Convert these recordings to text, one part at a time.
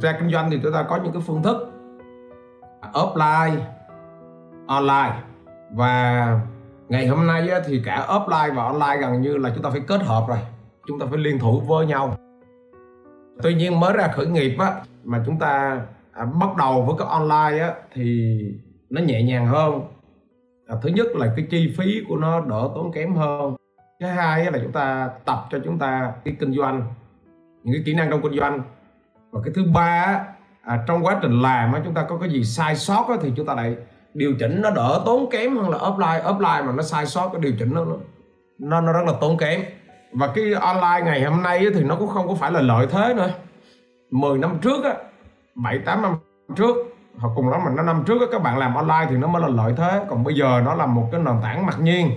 ra kinh doanh thì chúng ta có những cái phương thức offline online. Và ngày hôm nay thì cả offline và online gần như là chúng ta phải kết hợp rồi. Chúng ta phải liên thủ với nhau. Tuy nhiên mới ra khởi nghiệp á mà chúng ta à, bắt đầu với cái online á thì nó nhẹ nhàng hơn. À, thứ nhất là cái chi phí của nó đỡ tốn kém hơn. Thứ hai là chúng ta tập cho chúng ta cái kinh doanh những cái kỹ năng trong kinh doanh và cái thứ ba à, trong quá trình làm á, chúng ta có cái gì sai sót á, thì chúng ta lại điều chỉnh nó đỡ tốn kém hơn là offline. Offline mà nó sai sót cái điều chỉnh nó nó nó rất là tốn kém. Và cái online ngày hôm nay á, thì nó cũng không có phải là lợi thế nữa. 10 năm trước á 7 8 năm trước hoặc cùng lắm mình nó năm trước á, các bạn làm online thì nó mới là lợi thế. Còn bây giờ nó là một cái nền tảng mặc nhiên.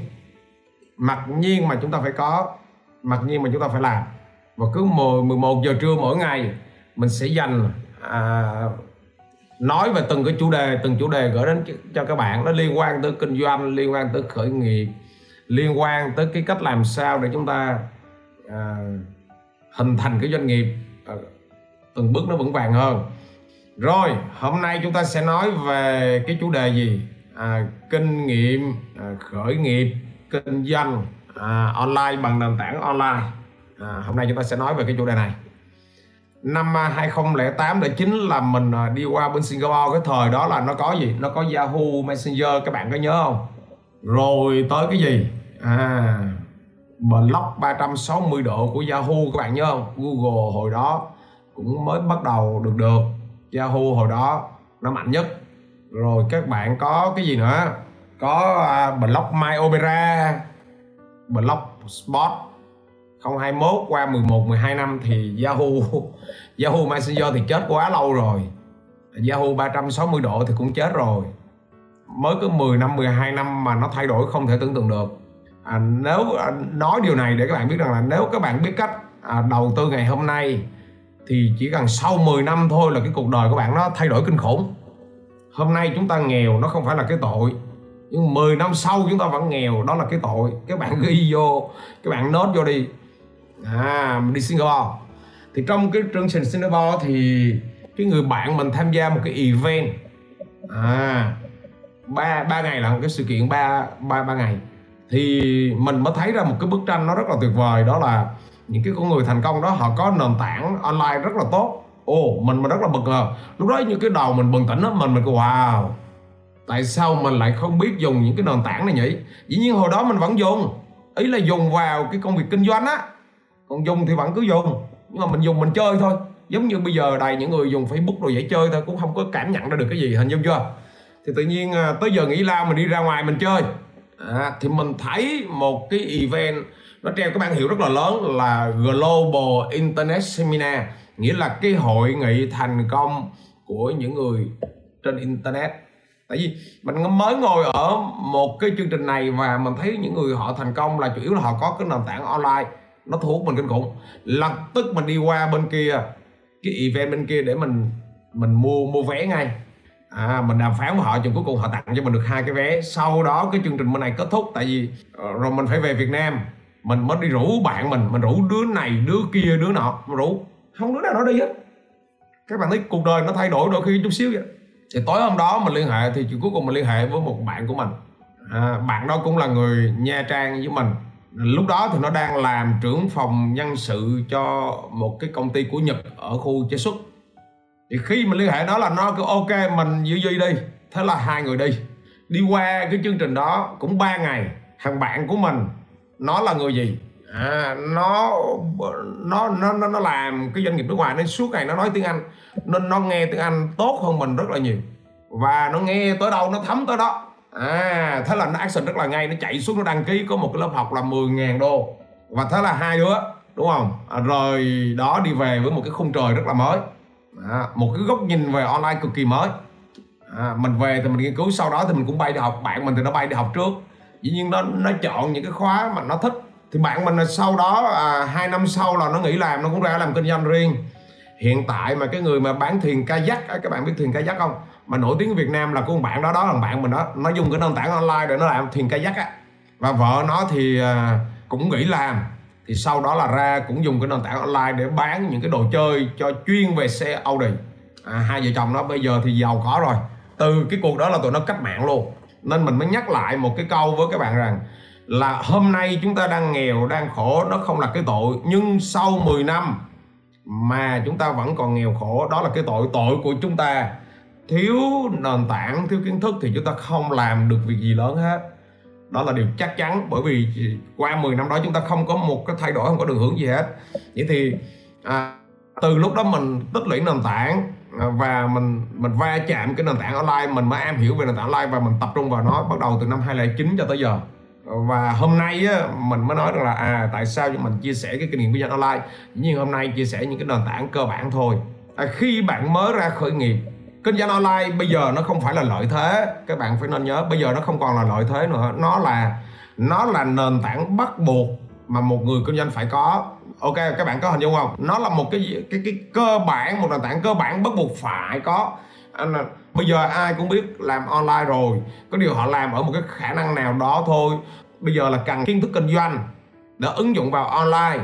Mặc nhiên mà chúng ta phải có mặc nhiên mà chúng ta phải làm. Và cứ 10 11 giờ trưa mỗi ngày mình sẽ dành à, nói về từng cái chủ đề từng chủ đề gửi đến cho các bạn. Nó liên quan tới kinh doanh liên quan tới khởi nghiệp liên quan tới cái cách làm sao để chúng ta à, hình thành cái doanh nghiệp à, từng bước nó vững vàng hơn. Rồi hôm nay chúng ta sẽ nói về cái chủ đề gì? À, kinh nghiệm à, khởi nghiệp kinh doanh à, online bằng nền tảng online. À, hôm nay chúng ta sẽ nói về cái chủ đề này năm à, 2008 là chính là mình à, đi qua bên Singapore. Cái thời đó là nó có gì? Nó có Yahoo Messenger các bạn có nhớ không? Rồi tới cái gì? À blog 360 độ của Yahoo các bạn nhớ không? Google hồi đó cũng mới bắt đầu được được. Yahoo hồi đó nó mạnh nhất. Rồi các bạn có cái gì nữa? Có à, blog My Opera blog Spot 021 qua 11 12 năm thì Yahoo Yahoo Messenger thì chết quá lâu rồi. Yahoo 360 độ thì cũng chết rồi. Mới có 10 năm 12 năm mà nó thay đổi không thể tưởng tượng được. À, nếu à, nói điều này để các bạn biết rằng là nếu các bạn biết cách à, đầu tư ngày hôm nay thì chỉ cần sau 10 năm thôi là cái cuộc đời của bạn nó thay đổi kinh khủng. Hôm nay chúng ta nghèo nó không phải là cái tội. Nhưng 10 năm sau chúng ta vẫn nghèo đó là cái tội. Các bạn ghi vô các bạn nốt vô đi à đi Singapore. Thì trong cái chương trình Singapore thì cái người bạn mình tham gia một cái event. À ba ba ngày là một cái sự kiện ba ba ba ngày. Thì mình mới thấy ra một cái bức tranh nó rất là tuyệt vời, đó là những cái con người thành công đó, họ có nền tảng online rất là tốt. Ồ, mình mà rất là bực ngờ. Lúc đó như cái đầu mình bừng tỉnh đó mình mình wow, tại sao mình lại không biết dùng những cái nền tảng này nhỉ? Dĩ nhiên hồi đó mình vẫn dùng. Ý là dùng vào cái công việc kinh doanh á còn dùng thì vẫn cứ dùng nhưng mà mình dùng mình chơi thôi. Giống như bây giờ đầy những người dùng facebook rồi dễ chơi thôi cũng không có cảm nhận ra được cái gì hình dung chưa? Thì tự nhiên à, tới giờ nghỉ lao mình đi ra ngoài mình chơi. À, thì mình thấy một cái event nó treo cái bản hiệu rất là lớn là Global Internet Seminar nghĩa là cái hội nghị thành công của những người trên internet. Tại vì mình mới ngồi ở một cái chương trình này và mình thấy những người họ thành công là chủ yếu là họ có cái nền tảng online nó thu hút mình kinh khủng. Lập tức mình đi qua bên kia cái event bên kia để mình mình mua mua vé ngay. À, mình đàm phán với họ chừng cuối cùng họ tặng cho mình được hai cái vé. Sau đó cái chương trình bên này kết thúc tại vì ờ, rồi mình phải về Việt Nam. Mình mới đi rủ bạn mình mình rủ đứa này đứa kia đứa nọ mà rủ. Không đứa nào nó đi hết. Các bạn thấy cuộc đời nó thay đổi đôi khi chút xíu vậy. Thì tối hôm đó mình liên hệ thì cuối cùng mình liên hệ với một bạn của mình. À, bạn đó cũng là người Nha Trang với mình lúc đó thì nó đang làm trưởng phòng nhân sự cho một cái công ty của Nhật ở khu chế xuất thì khi mà liên hệ nó là nó cứ ok mình giữ duy đi. Thế là hai người đi. Đi qua cái chương trình đó cũng 3 ngày thằng bạn của mình nó là người gì? À, nó nó nó nó nó làm cái doanh nghiệp nước ngoài nên suốt ngày nó nói tiếng Anh. Nên nó nghe tiếng Anh tốt hơn mình rất là nhiều. Và nó nghe tới đâu nó thấm tới đó à thế là nó action rất là ngay nó chạy xuống nó đăng ký có một cái lớp học là 10.000 đô. Và thế là hai đứa đúng không? À, rồi đó đi về với một cái khung trời rất là mới. À, một cái góc nhìn về online cực kỳ mới. À, mình về thì mình nghiên cứu sau đó thì mình cũng bay đi học. Bạn mình thì nó bay đi học trước. Dĩ nhiên nó nó chọn những cái khóa mà nó thích. Thì bạn mình là sau đó à, hai năm sau là nó nghỉ làm nó cũng ra làm kinh doanh riêng. Hiện tại mà cái người mà bán thuyền kayak các bạn biết thuyền kayak không? Mà nổi tiếng Việt Nam là của một bạn đó đó là bạn mình đó. Nó dùng cái nền tảng online để nó làm thuyền kayak á. Và vợ nó thì à, cũng nghĩ làm. Thì sau đó là ra cũng dùng cái nền tảng online để bán những cái đồ chơi cho chuyên về xe Audi. À, hai vợ chồng nó bây giờ thì giàu có rồi. Từ cái cuộc đó là tụi nó cách mạng luôn. Nên mình mới nhắc lại một cái câu với các bạn rằng là hôm nay chúng ta đang nghèo đang khổ nó không là cái tội. Nhưng sau 10 năm mà chúng ta vẫn còn nghèo khổ đó là cái tội tội của chúng ta thiếu nền tảng thiếu kiến thức thì chúng ta không làm được việc gì lớn hết. Đó là điều chắc chắn bởi vì qua 10 năm đó chúng ta không có một cái thay đổi không có đường hướng gì hết. Vậy thì à, từ lúc đó mình tích lũy nền tảng à, và mình mình va chạm cái nền tảng online mình mới am hiểu về nền tảng online và mình tập trung vào nó bắt đầu từ năm 2009 cho tới giờ. Và hôm nay á, mình mới nói rằng là à tại sao mình chia sẻ cái kinh nghiệm kinh doanh online? Nhưng hôm nay chia sẻ những cái nền tảng cơ bản thôi. À, khi bạn mới ra khởi nghiệp kinh doanh online bây giờ nó không phải là lợi thế. Các bạn phải nên nhớ, bây giờ nó không còn là lợi thế nữa. Nó là nó là nền tảng bắt buộc mà một người kinh doanh phải có. Ok, các bạn có hình dung không? Nó là một cái cái cái cơ bản, một nền tảng cơ bản bắt buộc phải có. Anh bây giờ ai cũng biết làm online rồi. Có điều họ làm ở một cái khả năng nào đó thôi. Bây giờ là cần kiến thức kinh doanh để ứng dụng vào online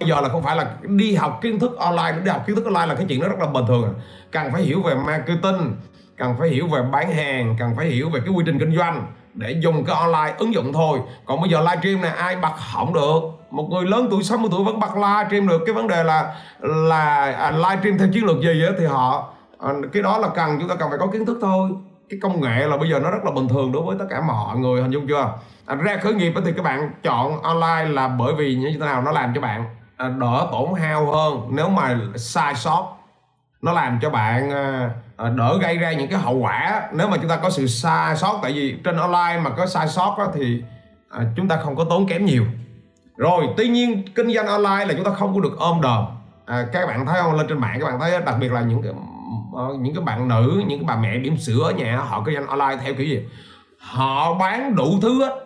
bây giờ là không phải là đi học kiến thức online đi học kiến thức online là cái chuyện đó rất là bình thường. Cần phải hiểu về marketing cần phải hiểu về bán hàng cần phải hiểu về cái quy trình kinh doanh để dùng cái online ứng dụng thôi. Còn bây giờ livestream này ai bật hỏng được. Một người lớn tuổi 60 tuổi vẫn bật livestream được. Cái vấn đề là là à, livestream theo chiến lược gì á thì họ à, cái đó là cần chúng ta cần phải có kiến thức thôi. Cái công nghệ là bây giờ nó rất là bình thường đối với tất cả mọi người hình dung chưa? À, ra khởi nghiệp thì các bạn chọn online là bởi vì như thế nào nó làm cho bạn. À, đỡ tổn hao hơn nếu mà sai sót. Nó làm cho bạn à, à, đỡ gây ra những cái hậu quả nếu mà chúng ta có sự sai sót. Tại vì trên online mà có sai sót đó, thì chúng ta không có tốn kém nhiều. Rồi tuy nhiên kinh doanh online là chúng ta không có được ôm đờm à, các bạn thấy không? Lên trên mạng các bạn thấy đặc biệt là những cái ờ, những cái bạn nữ những cái bà mẹ điểm sữa ở nhà họ kinh doanh online theo kiểu gì? Họ bán đủ thứ hết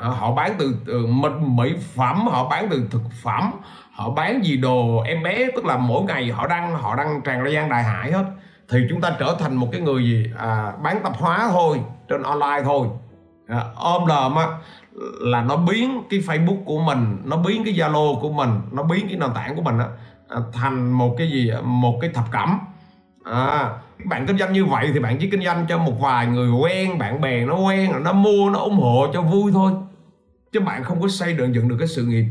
Ờ, họ bán từ, từ mỹ phẩm họ bán từ thực phẩm họ bán gì đồ em bé tức là mỗi ngày họ đăng họ đăng tràn ra gian đại hải hết. Thì chúng ta trở thành một cái người gì? À, bán tạp hóa thôi trên online thôi. À, ôm đờm á là nó biến cái Facebook của mình nó biến cái Zalo của mình nó biến cái nền tảng của mình á à, thành một cái gì? Một cái thập cẩm. À, bạn kinh doanh như vậy thì bạn chỉ kinh doanh cho một vài người quen bạn bè nó quen nó mua nó ủng hộ cho vui thôi chứ bạn không có xây dựng dựng được cái sự nghiệp.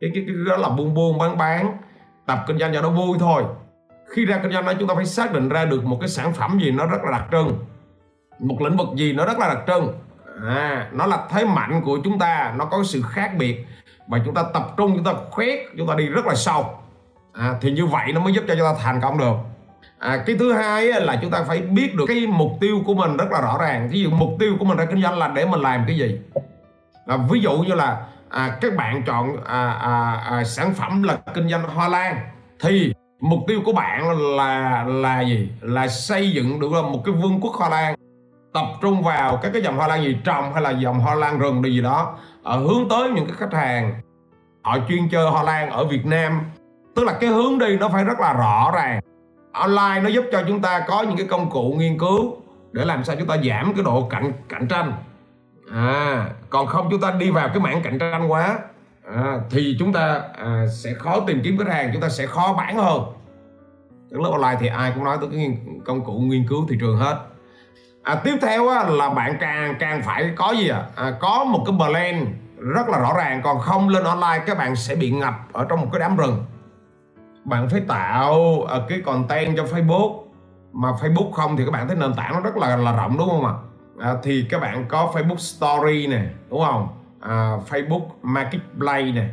Cái, cái, cái đó là buôn buôn bán bán tập kinh doanh cho nó vui thôi. Khi ra kinh doanh đó chúng ta phải xác định ra được một cái sản phẩm gì nó rất là đặc trưng. Một lĩnh vực gì nó rất là đặc trưng. À, nó là thế mạnh của chúng ta nó có sự khác biệt. Và chúng ta tập trung chúng ta khoét chúng ta đi rất là sâu. À, thì như vậy nó mới giúp cho chúng ta thành công được. À, cái thứ hai là chúng ta phải biết được cái mục tiêu của mình rất là rõ ràng. Ví dụ mục tiêu của mình ra kinh doanh là để mình làm cái gì? À, ví dụ như là à, các bạn chọn à, à, à, sản phẩm là kinh doanh hoa lan thì mục tiêu của bạn là là gì? Là xây dựng được một cái vương quốc hoa lan tập trung vào các cái dòng hoa lan gì trồng hay là dòng hoa lan rừng gì đó ở hướng tới những cái khách hàng họ chuyên chơi hoa lan ở Việt Nam. Tức là cái hướng đi nó phải rất là rõ ràng. Online nó giúp cho chúng ta có những cái công cụ nghiên cứu để làm sao chúng ta giảm cái độ cạnh cạnh tranh à còn không chúng ta đi vào cái mảng cạnh tranh quá. À, thì chúng ta à, sẽ khó tìm kiếm khách hàng chúng ta sẽ khó bán hơn. Các lớp online thì ai cũng nói tới cái công cụ nghiên cứu thị trường hết. À, tiếp theo á, là bạn càng càng phải có gì à? à có một cái plan rất là rõ ràng còn không lên online các bạn sẽ bị ngập ở trong một cái đám rừng. Bạn phải tạo uh, cái content cho Facebook mà Facebook không thì các bạn thấy nền tảng nó rất là là rộng đúng không ạ? à, À, thì các bạn có Facebook Story nè đúng không? À, Facebook Marketplace nè.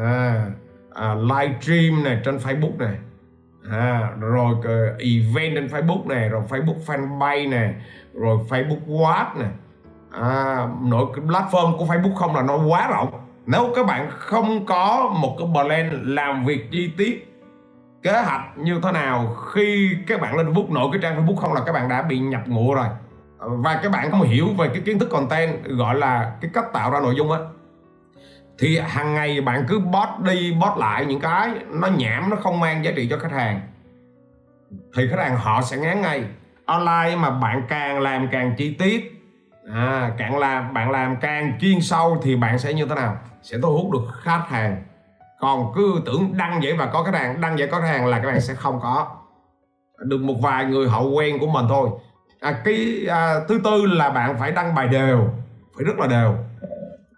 À, à, livestream nè trên Facebook nè. À, rồi uh, event trên Facebook nè rồi Facebook fanpage nè rồi Facebook Watch nè. À, nội cái platform của Facebook không là nó quá rộng. Nếu các bạn không có một cái plan làm việc chi tiết kế hoạch như thế nào khi các bạn lên Facebook nội cái trang Facebook không là các bạn đã bị nhập ngụ rồi và các bạn không hiểu về cái kiến thức content gọi là cái cách tạo ra nội dung á thì hàng ngày bạn cứ bot đi bot lại những cái nó nhảm nó không mang giá trị cho khách hàng. Thì khách hàng họ sẽ ngán ngay. Online mà bạn càng làm càng chi tiết à, càng làm bạn làm càng chuyên sâu thì bạn sẽ như thế nào? Sẽ thu hút được khách hàng. Còn cứ tưởng đăng vậy và có khách hàng đăng vậy có khách hàng là các bạn sẽ không có. Được một vài người hậu quen của mình thôi à, cái à, thứ tư là bạn phải đăng bài đều phải rất là đều.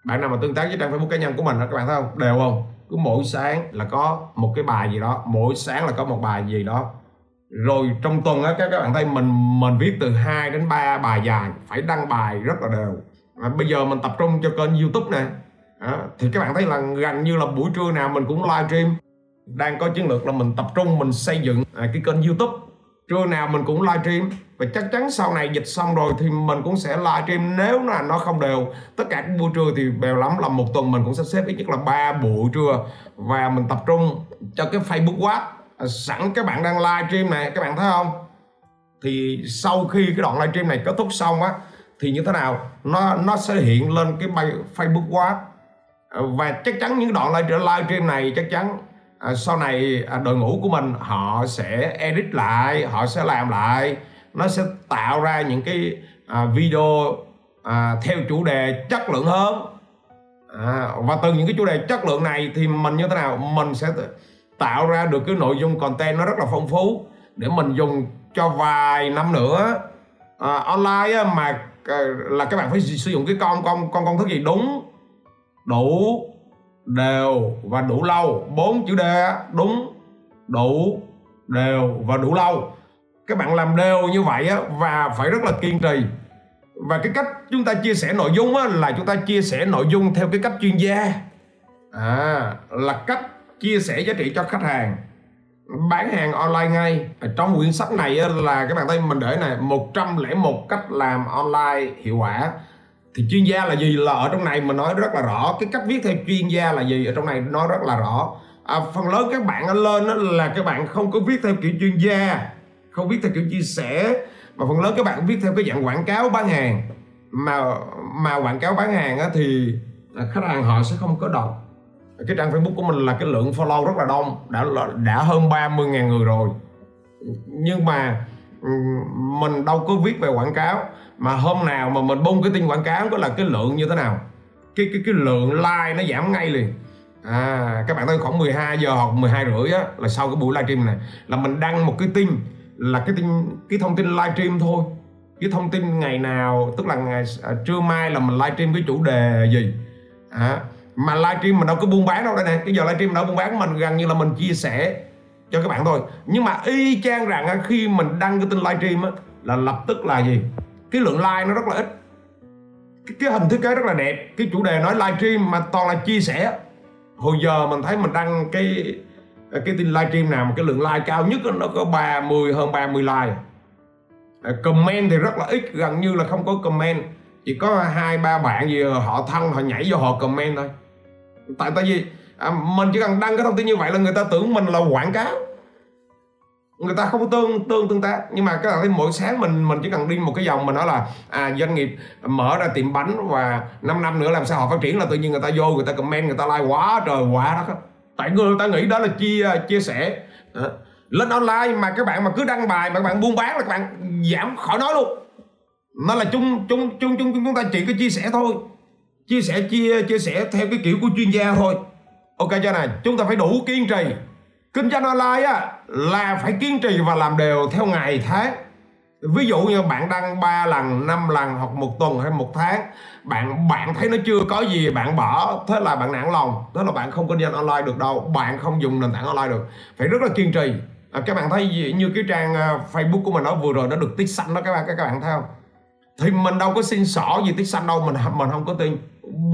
Bạn nào mà tương tác với trang facebook cá nhân của mình các bạn thấy không? Đều không? Cứ mỗi sáng là có một cái bài gì đó mỗi sáng là có một bài gì đó. Rồi trong tuần á các các bạn thấy mình mình viết từ 2 đến 3 bài dài phải đăng bài rất là đều. À, bây giờ mình tập trung cho kênh youtube nè. À, thì các bạn thấy là gần như là buổi trưa nào mình cũng live stream. Đang có chiến lược là mình tập trung mình xây dựng à, cái kênh youtube. Trưa nào mình cũng live stream và chắc chắn sau này dịch xong rồi thì mình cũng sẽ livestream. Nếu là nó không đều tất cả các buổi trưa thì bèo lắm là một tuần mình cũng sắp xếp ít nhất là ba buổi trưa. Và mình tập trung cho cái Facebook Watch à, sẵn các bạn đang livestream này các bạn thấy không? Thì sau khi cái đoạn livestream này kết thúc xong á thì như thế nào? Nó nó sẽ hiện lên cái bài Facebook Watch à, và chắc chắn những đoạn livestream này chắc chắn à, sau này à, đội ngũ của mình họ sẽ edit lại họ sẽ làm lại nó sẽ tạo ra những cái à, video à, theo chủ đề chất lượng hơn. À, và từ những cái chủ đề chất lượng này thì mình như thế nào? Mình sẽ tạo ra được cái nội dung content nó rất là phong phú để mình dùng cho vài năm nữa. À, online á, mà à, là các bạn phải sử dụng cái con con con công thức gì? Đúng đủ đều và đủ lâu. Bốn chữ D đúng đủ đều và đủ lâu các bạn làm đều như vậy á, và phải rất là kiên trì. Và cái cách chúng ta chia sẻ nội dung á, là chúng ta chia sẻ nội dung theo cái cách chuyên gia. À, là cách chia sẻ giá trị cho khách hàng. Bán hàng online ngay. Ở trong quyển sách này á, là các bạn thấy mình để này 101 cách làm online hiệu quả. Thì chuyên gia là gì? Là ở trong này mình nói rất là rõ. Cái cách viết theo chuyên gia là gì? Ở trong này nói rất là rõ. À, phần lớn các bạn lên là các bạn không có viết theo kiểu chuyên gia không viết theo kiểu chia sẻ mà phần lớn các bạn viết theo cái dạng quảng cáo bán hàng. Mà mà quảng cáo bán hàng á, thì à, khách hàng họ sẽ không có đọc. Cái trang Facebook của mình là cái lượng follow rất là đông đã đã hơn 30 ngàn người rồi. Nhưng mà mình đâu có viết về quảng cáo mà hôm nào mà mình bung cái tin quảng cáo có là cái lượng như thế nào? Cái cái cái lượng like nó giảm ngay liền. À các bạn thấy khoảng 12 giờ hoặc 12 rưỡi á là sau cái buổi livestream này là mình đăng một cái tin là cái tin cái thông tin livestream thôi. Cái thông tin ngày nào tức là ngày à, trưa mai là mình livestream cái chủ đề gì? À, mà livestream mình đâu có buôn bán đâu đây nè. Cái giờ livestream mình đâu buôn bán mình gần như là mình chia sẻ cho các bạn thôi. Nhưng mà y chang rằng khi mình đăng cái tin livestream á là lập tức là gì? Cái lượng like nó rất là ít. Cái, cái hình thiết kế rất là đẹp. Cái chủ đề nói livestream mà toàn là chia sẻ. Hồi giờ mình thấy mình đăng cái Ờ, cái tin livestream nào mà cái lượng like cao nhất nó có 30 hơn 30 like. Ờ, comment thì rất là ít gần như là không có comment. Chỉ có hai ba bạn gì ờ, họ thân họ nhảy vô họ comment thôi. Tại tại vì à, mình chỉ cần đăng cái thông tin như vậy là người ta tưởng mình là quảng cáo. Người ta không có tương tương tương tác. Nhưng mà các bạn thấy mỗi sáng mình mình chỉ cần đi một cái dòng mình nói là à, doanh nghiệp mở ra tiệm bánh và 5 năm nữa làm sao họ phát triển là tự nhiên người ta vô người ta comment người ta like quá trời quá đó tại người ta nghĩ đó là chia chia sẻ. Đó. lên online mà các bạn mà cứ đăng bài mà các bạn buôn bán là các bạn giảm khỏi nói luôn. Nó là chung chung chung chung, chúng ta chỉ có chia sẻ thôi. Chia sẻ, chia chia sẻ theo cái kiểu của chuyên gia thôi. Ok cho này, chúng ta phải đủ kiên trì. Kinh doanh online á, là phải kiên trì và làm đều theo ngày tháng ví dụ như bạn đăng 3 lần 5 lần hoặc một tuần hay một tháng bạn bạn thấy nó chưa có gì bạn bỏ thế là bạn nản lòng. Thế là bạn không kinh doanh online được đâu bạn không dùng nền tảng online được. Phải rất là kiên trì. À, các bạn thấy như cái trang à, Facebook của mình nó vừa rồi nó được tích xanh đó các bạn các bạn thấy không? Thì mình đâu có xin sỏ gì tích xanh đâu mình mình không có tin.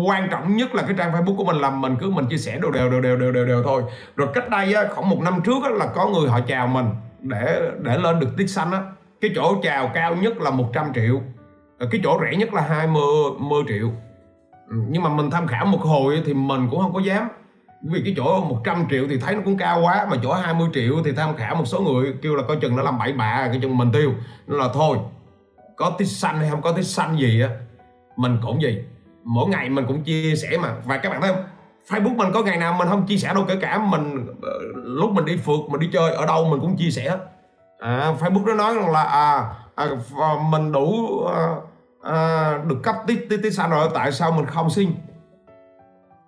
Quan trọng nhất là cái trang Facebook của mình là mình cứ mình chia sẻ đều đều đều đều đều đều, đều thôi. Rồi cách đây á, khoảng một năm trước á, là có người họ chào mình để để lên được tích xanh á cái chỗ chào cao nhất là 100 triệu. Ờ, cái chỗ rẻ nhất là 20 10 triệu. Ừ, nhưng mà mình tham khảo một hồi thì mình cũng không có dám. Vì cái chỗ 100 triệu thì thấy nó cũng cao quá, mà chỗ 20 triệu thì tham khảo một số người kêu là coi chừng nó làm bậy bạ cái chừng mình tiêu. Nên là thôi, có tích xanh hay không có tích xanh gì á, mình cũng gì mỗi ngày mình cũng chia sẻ mà. Và các bạn thấy không? Facebook mình có ngày nào mình không chia sẻ đâu, kể cả mình ờ, lúc mình đi phượt, mình đi chơi, ở đâu mình cũng chia sẻ à, Facebook nó nói rằng là à, à, à mình đủ à, à, được cấp tí tí tí xanh rồi tại sao mình không xin?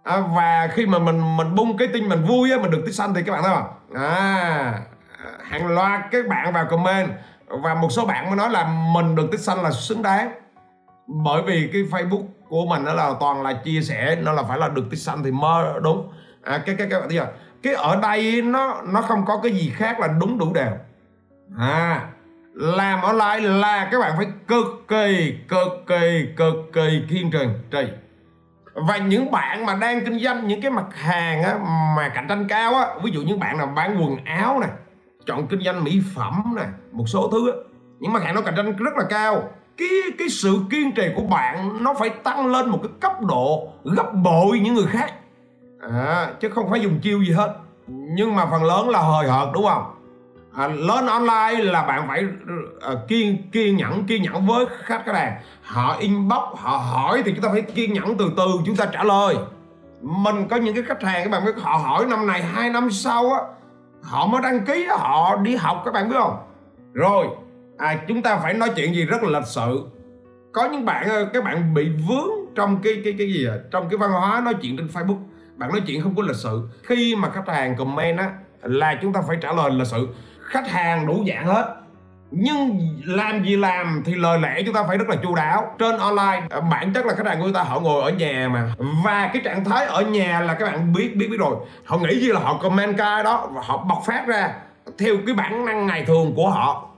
À, và khi mà mình mình bung cái tin mình vui á mình được tích xanh thì các bạn thấy không? À hàng loạt các bạn vào comment và một số bạn mới nói là mình được tích xanh là xứng đáng. Bởi vì cái Facebook của mình nó là toàn là chia sẻ nó là phải là được tích xanh thì mơ đúng. À, cái cái cái cái, cái ở đây nó nó không có cái gì khác là đúng đủ đều à làm online là các bạn phải cực kỳ cực kỳ cực kỳ kiên trì trì. Và những bạn mà đang kinh doanh những cái mặt hàng á, mà cạnh tranh cao á ví dụ những bạn nào bán quần áo nè chọn kinh doanh mỹ phẩm nè một số thứ á, những mặt hàng nó cạnh tranh rất là cao. Cái cái sự kiên trì của bạn nó phải tăng lên một cái cấp độ gấp bội những người khác. À, chứ không phải dùng chiêu gì hết. Nhưng mà phần lớn là hời hợt đúng không? À, lên online là bạn phải à, kiên kiên nhẫn kiên nhẫn với khách cái này họ inbox họ hỏi thì chúng ta phải kiên nhẫn từ từ chúng ta trả lời. Mình có những cái khách hàng các bạn biết họ hỏi năm này hai năm sau á họ mới đăng ký họ đi học các bạn biết không? Rồi à, chúng ta phải nói chuyện gì rất là lịch sự. Có những bạn ờ, các bạn bị vướng trong cái cái cái gì à? trong cái văn hóa nói chuyện trên Facebook. Bạn nói chuyện không có lịch sự. Khi mà khách hàng comment á là chúng ta phải trả lời lịch sự khách hàng đủ dạng hết. Nhưng làm gì làm thì lời lẽ chúng ta phải rất là chu đáo. Trên online bản chất là khách hàng của chúng ta họ ngồi ở nhà mà. Và cái trạng thái ở nhà là các bạn biết biết biết rồi. Họ nghĩ gì là họ comment cái đó và họ bộc phát ra theo cái bản năng ngày thường của họ.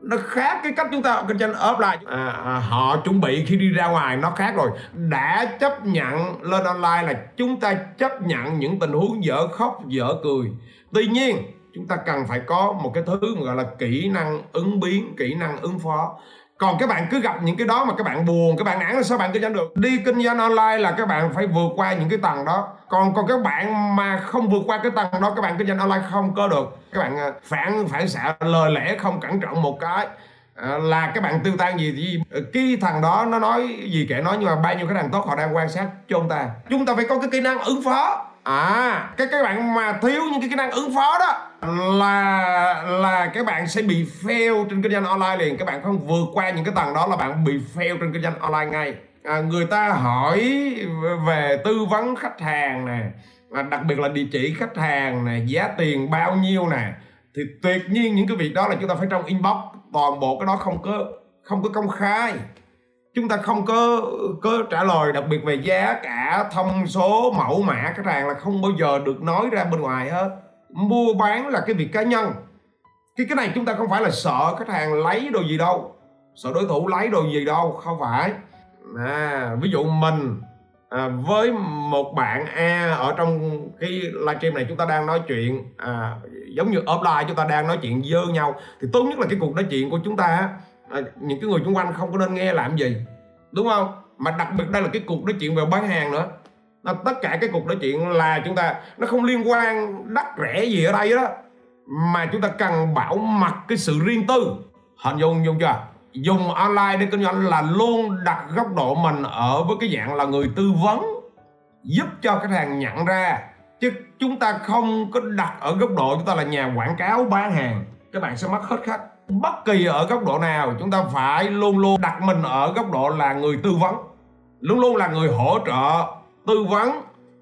Nó khác cái cách chúng ta kinh doanh offline. À, à, họ chuẩn bị khi đi ra ngoài nó khác rồi. Đã chấp nhận lên online là chúng ta chấp nhận những tình huống dở khóc dở cười. Tuy nhiên chúng ta cần phải có một cái thứ gọi là kỹ năng ứng biến, kỹ năng ứng phó. Còn các bạn cứ gặp những cái đó mà các bạn buồn, các bạn nản là sao bạn kinh doanh được? Đi kinh doanh online là các bạn phải vượt qua những cái tầng đó. Còn còn các bạn mà không vượt qua cái tầng đó, các bạn kinh doanh online không có được. Các bạn à, phản phản xạ, lời lẽ không cẩn trọng một cái. À, là các bạn tiêu tan gì gì? Cái thằng đó nó nói gì kệ nói nhưng mà bao nhiêu cái thằng tốt họ đang quan sát chúng ta. Chúng ta phải có cái kỹ năng ứng phó à cái các bạn mà thiếu những cái kỹ năng ứng phó đó là là các bạn sẽ bị fail trên kinh doanh online liền. Các bạn không vượt qua những cái tầng đó là bạn bị fail trên kinh doanh online ngay. À, người ta hỏi về tư vấn khách hàng nè à, đặc biệt là địa chỉ khách hàng nè giá tiền bao nhiêu nè thì tuyệt nhiên những cái việc đó là chúng ta phải trong inbox. Toàn bộ cái đó không có không có công khai chúng ta không có có trả lời đặc biệt về giá cả thông số mẫu mã các hàng là không bao giờ được nói ra bên ngoài hết. Mua bán là cái việc cá nhân. Cái cái này chúng ta không phải là sợ khách hàng lấy đồ gì đâu. Sợ đối thủ lấy đồ gì đâu không phải. À, ví dụ mình à, với một bạn A ở trong cái livestream này chúng ta đang nói chuyện à, giống như offline chúng ta đang nói chuyện dơ nhau thì tốt nhất là cái cuộc nói chuyện của chúng ta à, những cái người xung quanh không có nên nghe làm gì đúng không? Mà đặc biệt đây là cái cuộc nói chuyện về bán hàng nữa. Là tất cả cái cuộc nói chuyện là chúng ta nó không liên quan đắt rẻ gì ở đây đó mà chúng ta cần bảo mật cái sự riêng tư. Hình dung dung chưa? Dùng online để kinh doanh là luôn đặt góc độ mình ở với cái dạng là người tư vấn giúp cho khách hàng nhận ra. Chứ chúng ta không có đặt ở góc độ chúng ta là nhà quảng cáo bán hàng. Các bạn sẽ mất hết khách bất kỳ ở góc độ nào chúng ta phải luôn luôn đặt mình ở góc độ là người tư vấn. Luôn luôn là người hỗ trợ tư vấn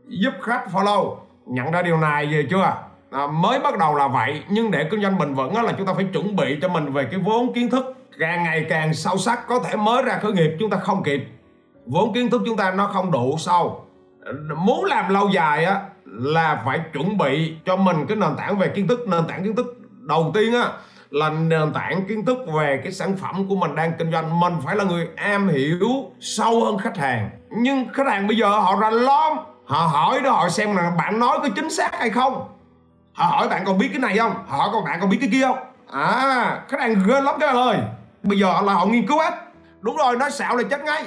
giúp khách follow. Nhận ra điều này về chưa? À, mới bắt đầu là vậy nhưng để kinh doanh bình vững là chúng ta phải chuẩn bị cho mình về cái vốn kiến thức càng ngày càng sâu sắc có thể mới ra khởi nghiệp chúng ta không kịp. Vốn kiến thức chúng ta nó không đủ sâu. Muốn làm lâu dài á là phải chuẩn bị cho mình cái nền tảng về kiến thức. Nền tảng kiến thức đầu tiên á là nền tảng kiến thức về cái sản phẩm của mình đang kinh doanh. Mình phải là người am hiểu sâu hơn khách hàng. Nhưng khách hàng bây giờ họ ra lom, họ hỏi đó, họ xem là bạn nói có chính xác hay không. Họ hỏi bạn còn biết cái này không? Họ hỏi, còn bạn còn biết cái kia không? À khách hàng ghê lắm các bạn ơi. Bây giờ là họ nghiên cứu hết. Đúng rồi, nói xạo là chết ngay.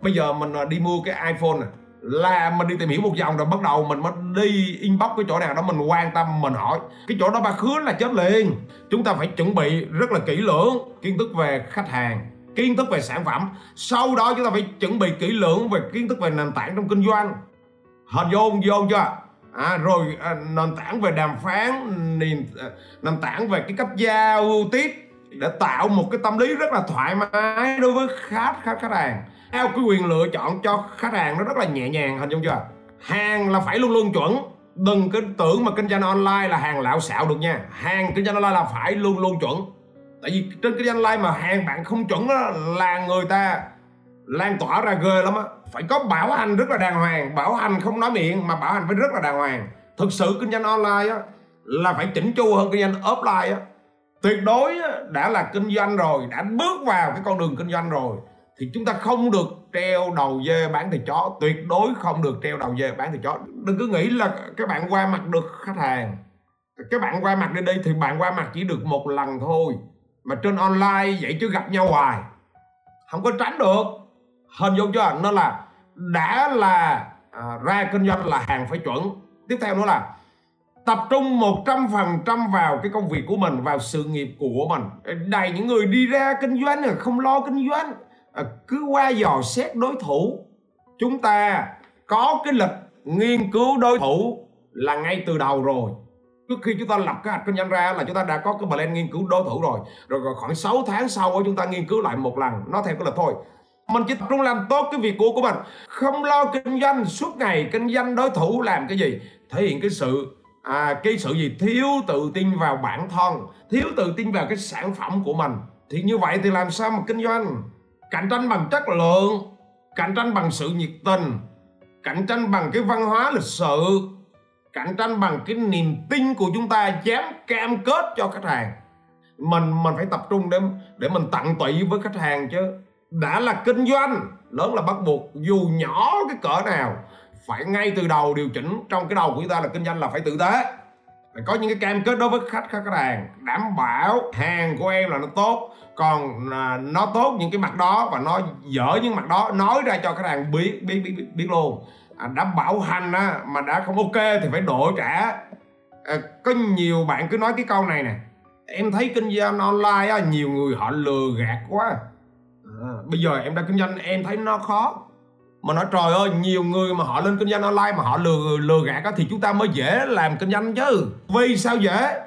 Bây giờ mình à, đi mua cái iphone này là mình đi tìm hiểu một vòng rồi bắt đầu mình mới đi inbox cái chỗ nào đó mình quan tâm mình hỏi. Cái chỗ đó ba khứa là chết liền. Chúng ta phải chuẩn bị rất là kỹ lưỡng kiến thức về khách hàng kiến thức về sản phẩm. Sau đó chúng ta phải chuẩn bị kỹ lưỡng về kiến thức về nền tảng trong kinh doanh. Hình vô vô chưa? À, rồi à, nền tảng về đàm phán nền, à, nền tảng về cái cách giao tiếp để tạo một cái tâm lý rất là thoải mái đối với khách khách khách hàng theo cái quyền lựa chọn cho khách hàng nó rất là nhẹ nhàng hình dung chưa? Hàng là phải luôn luôn chuẩn. Đừng cứ tưởng mà kinh doanh online là hàng lạo xạo được nha. Hàng kinh doanh online là phải luôn luôn chuẩn. Tại vì trên kinh doanh online mà hàng bạn không chuẩn đó là người ta lan tỏa ra ghê lắm á. Phải có bảo hành rất là đàng hoàng. Bảo hành không nói miệng mà bảo hành phải rất là đàng hoàng. Thực sự kinh doanh online á là phải chỉnh chu hơn kinh doanh offline á. Tuyệt đối á, đã là kinh doanh rồi đã bước vào cái con đường kinh doanh rồi thì chúng ta không được treo đầu dê bán thịt chó tuyệt đối không được treo đầu dê bán thịt chó. Đừng cứ nghĩ là các bạn qua mặt được khách hàng. Các bạn qua mặt đi đây thì bạn qua mặt chỉ được một lần thôi. Mà trên online vậy chứ gặp nhau hoài. Không có tránh được. Hình dung chưa? Nó là đã là à, ra kinh doanh là hàng phải chuẩn. Tiếp theo nữa là tập trung 100% vào cái công việc của mình vào sự nghiệp của mình. Đầy những người đi ra kinh doanh không lo kinh doanh. À, cứ qua dò xét đối thủ chúng ta có cái lịch nghiên cứu đối thủ là ngay từ đầu rồi. Trước khi chúng ta lập cái hạch kinh doanh ra là chúng ta đã có cái plan nghiên cứu đối thủ rồi. Rồi, rồi khoảng 6 tháng sau đó chúng ta nghiên cứu lại một lần nó theo cái lịch thôi. Mình chỉ tập trung làm tốt cái việc của của mình không lo kinh doanh suốt ngày kinh doanh đối thủ làm cái gì. Thể hiện cái sự à, cái sự gì? Thiếu tự tin vào bản thân thiếu tự tin vào cái sản phẩm của mình. Thì như vậy thì làm sao mà kinh doanh? Cạnh tranh bằng chất lượng, cạnh tranh bằng sự nhiệt tình, cạnh tranh bằng cái văn hóa lịch sự, cạnh tranh bằng cái niềm tin của chúng ta dám cam kết cho khách hàng. Mình mình phải tập trung để để mình tận tụy với khách hàng chứ. Đã là kinh doanh, lớn là bắt buộc, dù nhỏ cái cỡ nào, phải ngay từ đầu điều chỉnh. Trong cái đầu của chúng ta là kinh doanh là phải tử tế có những cái cam kết đối với khách khách hàng đảm bảo hàng của em là nó tốt. Còn à, nó tốt những cái mặt đó và nó dở những mặt đó nói ra cho khách hàng biết biết biết biết, biết luôn. À, đã bảo hành á, mà đã không ok thì phải đổi trả. À, có nhiều bạn cứ nói cái câu này nè. Em thấy kinh doanh online á, nhiều người họ lừa gạt quá. À, bây giờ em đang kinh doanh em thấy nó khó mà nói trời ơi nhiều người mà họ lên kinh doanh online mà họ lừa lừa gạt á, thì chúng ta mới dễ làm kinh doanh chứ. Vì sao dễ?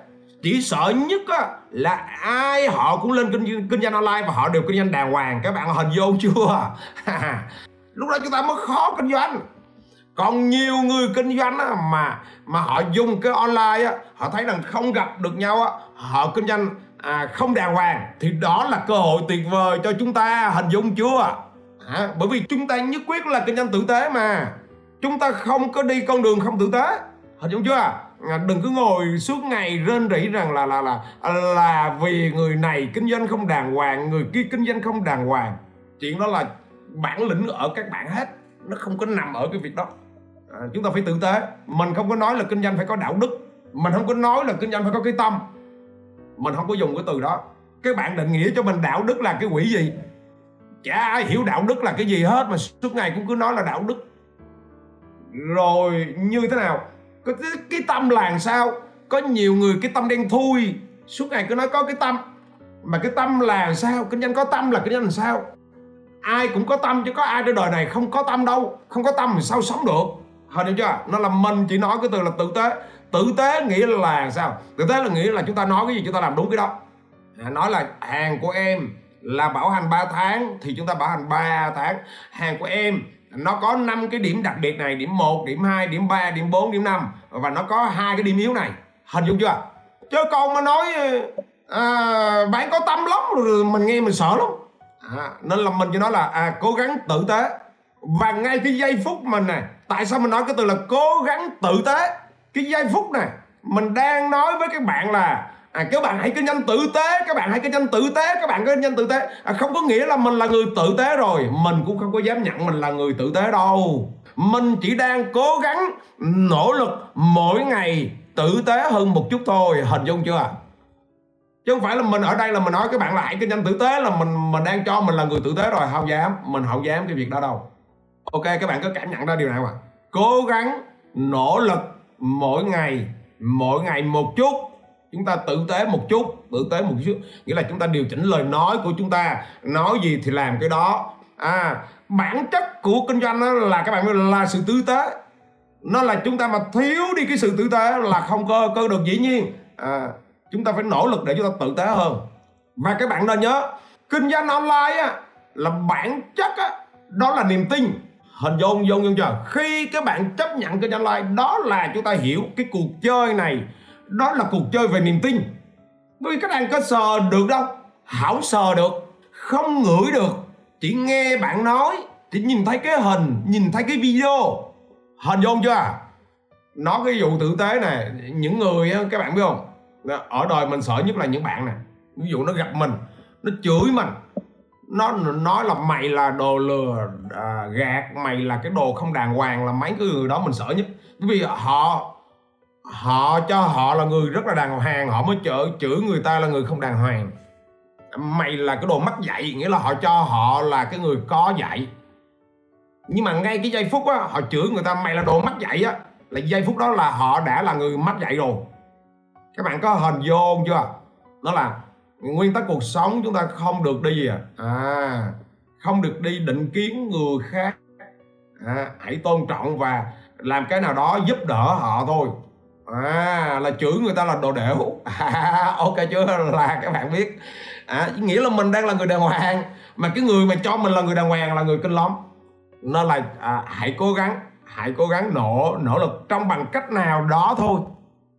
Chỉ sợ nhất á, là ai họ cũng lên kinh, kinh doanh online và họ đều kinh doanh đàng hoàng. Các bạn hình vô chưa? Lúc đó chúng ta mới khó kinh doanh. Còn nhiều người kinh doanh á, mà mà họ dùng cái online á, họ thấy rằng không gặp được nhau á, họ kinh doanh à, không đàng hoàng thì đó là cơ hội tuyệt vời cho chúng ta. Hình dung chưa? À, bởi vì chúng ta nhất quyết là kinh doanh tử tế mà. Chúng ta không có đi con đường không tử tế. Hình dung chưa? À, đừng cứ ngồi suốt ngày rên rỉ rằng là là là là vì người này kinh doanh không đàng hoàng người kia kinh doanh không đàng hoàng. Chuyện đó là bản lĩnh ở các bạn hết. Nó không có nằm ở cái việc đó. À, chúng ta phải tử tế. Mình không có nói là kinh doanh phải có đạo đức. Mình không có nói là kinh doanh phải có cái tâm. Mình không có dùng cái từ đó. Các bạn định nghĩa cho mình đạo đức là cái quỷ gì? Chả ai hiểu đạo đức là cái gì hết mà suốt ngày cũng cứ nói là đạo đức. Rồi như thế nào? Cái, cái, cái tâm là sao? Có nhiều người cái tâm đen thui suốt ngày cứ nói có cái tâm. Mà cái tâm là sao? Kinh doanh có tâm là kinh doanh làm sao? Ai cũng có tâm chứ có ai trên đời này không có tâm đâu. Không có tâm thì sao sống được? Hình được chưa? Nó là mình chỉ nói cái từ là tử tế. Tử tế nghĩa là sao? Tử tế là nghĩa là chúng ta nói cái gì chúng ta làm đúng cái đó. À, nói là hàng của em là bảo hành 3 tháng thì chúng ta bảo hành 3 tháng. Hàng của em nó có 5 cái điểm đặc biệt này Điểm 1, điểm 2, điểm 3, điểm 4, điểm 5 Và nó có hai cái điểm yếu này. Hình dung chưa? Chứ còn mà nói à, Bạn có tâm lắm rồi mình nghe mình sợ lắm. À, Nên là mình cho nó là à, cố gắng tử tế. Và ngay cái giây phút mình nè tại sao mình nói cái từ là cố gắng tử tế? Cái giây phút này mình đang nói với các bạn là à, các bạn hãy kinh doanh tử tế các bạn hãy kinh doanh tử tế các bạn kinh doanh tử tế. À, không có nghĩa là mình là người tử tế rồi. Mình cũng không có dám nhận mình là người tử tế đâu. Mình chỉ đang cố gắng nỗ lực mỗi ngày tử tế hơn một chút thôi. Hình dung chưa chứ không phải là mình ở đây là mình nói các bạn là hãy kinh doanh tử tế là mình mình đang cho mình là người tử tế rồi. Không dám mình không dám cái việc đó đâu. Ok các bạn có cảm nhận ra điều này không ạ? Cố gắng nỗ lực mỗi ngày mỗi ngày một chút chúng ta tử tế một chút tử tế một chút. Nghĩa là chúng ta điều chỉnh lời nói của chúng ta. Nói gì thì làm cái đó. À bản chất của kinh doanh đó là các bạn là sự tử tế. Nó là chúng ta mà thiếu đi cái sự tử tế là không có cơ được dĩ nhiên. À, chúng ta phải nỗ lực để chúng ta tử tế hơn. Và các bạn nên nhớ kinh doanh online á, là bản chất á, đó là niềm tin. Hình dung dung dung chưa? Khi các bạn chấp nhận kinh doanh online đó là chúng ta hiểu cái cuộc chơi này đó là cuộc chơi về niềm tin. Bởi vì các bạn có sờ được đâu. Hảo sờ được không ngửi được. Chỉ nghe bạn nói chỉ nhìn thấy cái hình nhìn thấy cái video. Hình dung chưa à? nói cái vụ tử tế này những người các bạn biết không? Ở đời mình sợ nhất là những bạn nè. Ví dụ nó gặp mình nó chửi mình. Nó nói là mày là đồ lừa à, gạt mày là cái đồ không đàng hoàng là mấy cái người đó mình sợ nhất. Bởi vì họ họ cho họ là người rất là đàng hoàng họ mới chở chửi người ta là người không đàng hoàng. Mày là cái đồ mắc dạy nghĩa là họ cho họ là cái người có dạy. Nhưng mà ngay cái giây phút á họ chửi người ta mày là đồ mắc dạy á. Là giây phút đó là họ đã là người mắc dạy rồi. Các bạn có hình vô chưa? Đó là nguyên tắc cuộc sống chúng ta không được đi gì à, à không được đi định kiến người khác. À, hãy tôn trọng và làm cái nào đó giúp đỡ họ thôi à là chửi người ta là đồ đểu. À, ok chưa là các bạn biết. À, nghĩa là mình đang là người đàng hoàng mà cái người mà cho mình là người đàng hoàng là người kinh lắm. Nên là à, hãy cố gắng hãy cố gắng nỗ nỗ lực trong bằng cách nào đó thôi.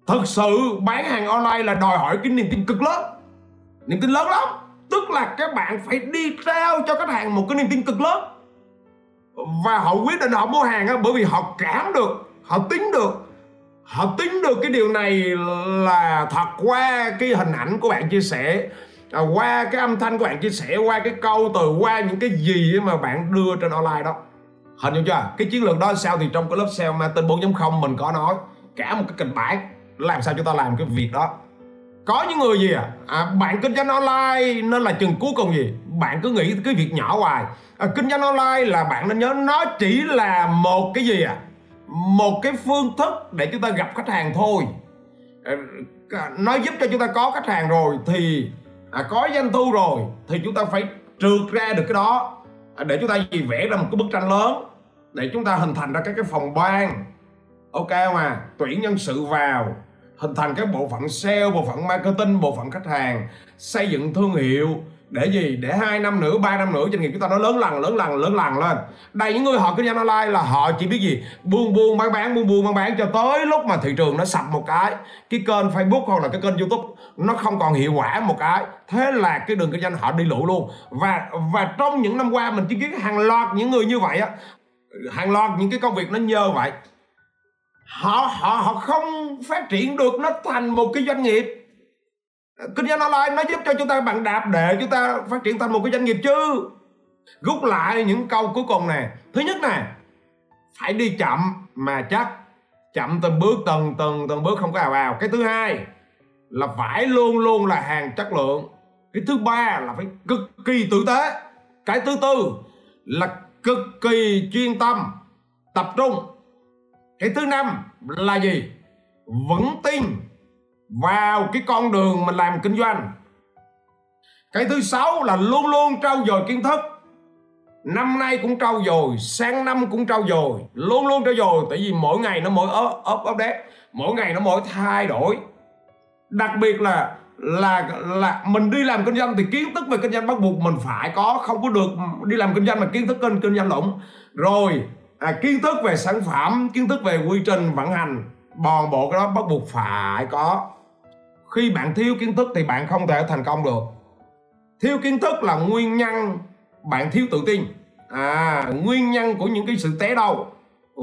Thực sự bán hàng online là đòi hỏi cái niềm tin cực lớn. Niềm tin lớn lắm. Tức là các bạn phải đi trao cho khách hàng một cái niềm tin cực lớn. Và họ quyết định họ mua hàng á bởi vì họ cảm được họ tính được họ tính được cái điều này là thật qua cái hình ảnh của bạn chia sẻ à, qua cái âm thanh của bạn chia sẻ qua cái câu từ qua những cái gì mà bạn đưa trên online đó. Hình dung chưa? Cái chiến lược đó sao thì trong cái lớp sale marketing 4.0 mình có nói cả một cái kịch bản làm sao chúng ta làm cái việc đó. Có những người gì à, à bạn kinh doanh online nên là chừng cuối cùng gì? Bạn cứ nghĩ cái việc nhỏ hoài. À, kinh doanh online là bạn nên nhớ nó chỉ là một cái gì à? Một cái phương thức để chúng ta gặp khách hàng thôi. Ờ, Nó giúp cho chúng ta có khách hàng rồi thì à, có doanh thu rồi thì chúng ta phải trượt ra được cái đó. À, để chúng ta gì vẽ ra một cái bức tranh lớn để chúng ta hình thành ra các cái phòng ban. Ok không à? Tuyển nhân sự vào hình thành các bộ phận sale bộ phận marketing bộ phận khách hàng xây dựng thương hiệu để gì? Để hai năm nữa, ba năm nữa doanh nghiệp chúng ta nó lớn lần lớn lần lớn lần lên. Đây, những người họ kinh doanh online là họ chỉ biết gì? Buôn buôn bán bán buôn buôn bán bán cho tới lúc mà thị trường nó sập một cái cái kênh facebook hoặc là cái kênh youtube nó không còn hiệu quả một cái. Thế là cái đường kinh doanh họ đi lũ luôn. Và và trong những năm qua mình chứng kiến hàng loạt những người như vậy á, hàng loạt những cái công việc nó nhờ vậy. Họ họ họ không phát triển được nó thành một cái doanh nghiệp kinh doanh online nó giúp cho chúng ta bằng đạp để chúng ta phát triển thành một cái doanh nghiệp chứ. Rút lại những câu cuối cùng này thứ nhất này phải đi chậm mà chắc. Chậm từng bước, từng từng từng bước không có ào ào. Cái thứ hai là phải luôn luôn là hàng chất lượng. Cái thứ ba là phải cực kỳ tử tế. Cái thứ tư là cực kỳ chuyên tâm, tập trung. Cái thứ năm là gì? Vững tin vào cái con đường mình làm kinh doanh. Cái thứ sáu là luôn luôn trau dồi kiến thức. Năm nay cũng trau dồi sang năm cũng trau dồi luôn luôn trau dồi. Tại vì mỗi ngày nó mỗi up ấp update mỗi ngày nó mỗi thay đổi. Đặc biệt là là là mình đi làm kinh doanh thì kiến thức về kinh doanh bắt buộc mình phải có không có được đi làm kinh doanh mà kiến thức kinh kinh doanh lỏng. Rồi à, kiến thức về sản phẩm kiến thức về quy trình vận hành bòn bộ cái đó bắt buộc phải có khi bạn thiếu kiến thức thì bạn không thể thành công được. Thiếu kiến thức là nguyên nhân bạn thiếu tự tin. À nguyên nhân của những cái sự té đầu.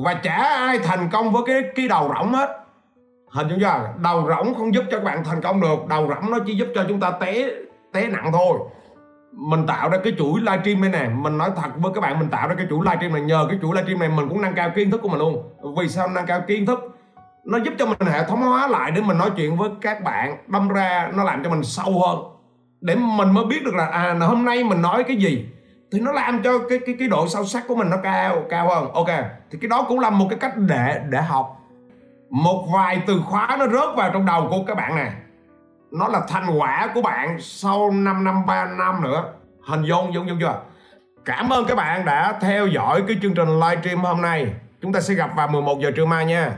Và chả ai thành công với cái cái đầu rỗng hết. Hình dung chưa đầu rỗng không giúp cho các bạn thành công được. Đầu rỗng nó chỉ giúp cho chúng ta té té nặng thôi. Mình tạo ra cái chuỗi livestream đây nè. Mình nói thật với các bạn, mình tạo ra cái chuỗi livestream này. Nhờ cái chuỗi livestream này mình cũng nâng cao kiến thức của mình luôn. Vì sao nâng cao kiến thức? Nó giúp cho mình hệ thống hóa lại để mình nói chuyện với các bạn, đâm ra nó làm cho mình sâu hơn. Để mình mới biết được là à hôm nay mình nói cái gì. Thì nó làm cho cái cái cái độ sâu sắc của mình nó cao cao hơn. Ok, thì cái đó cũng là một cái cách để để học. Một vài từ khóa nó rớt vào trong đầu của các bạn nè. Nó là thành quả của bạn sau 5 năm 3 năm nữa. Hình dung dung dung chưa? Cảm ơn các bạn đã theo dõi cái chương trình livestream hôm nay. Chúng ta sẽ gặp vào 11 giờ trưa mai nha.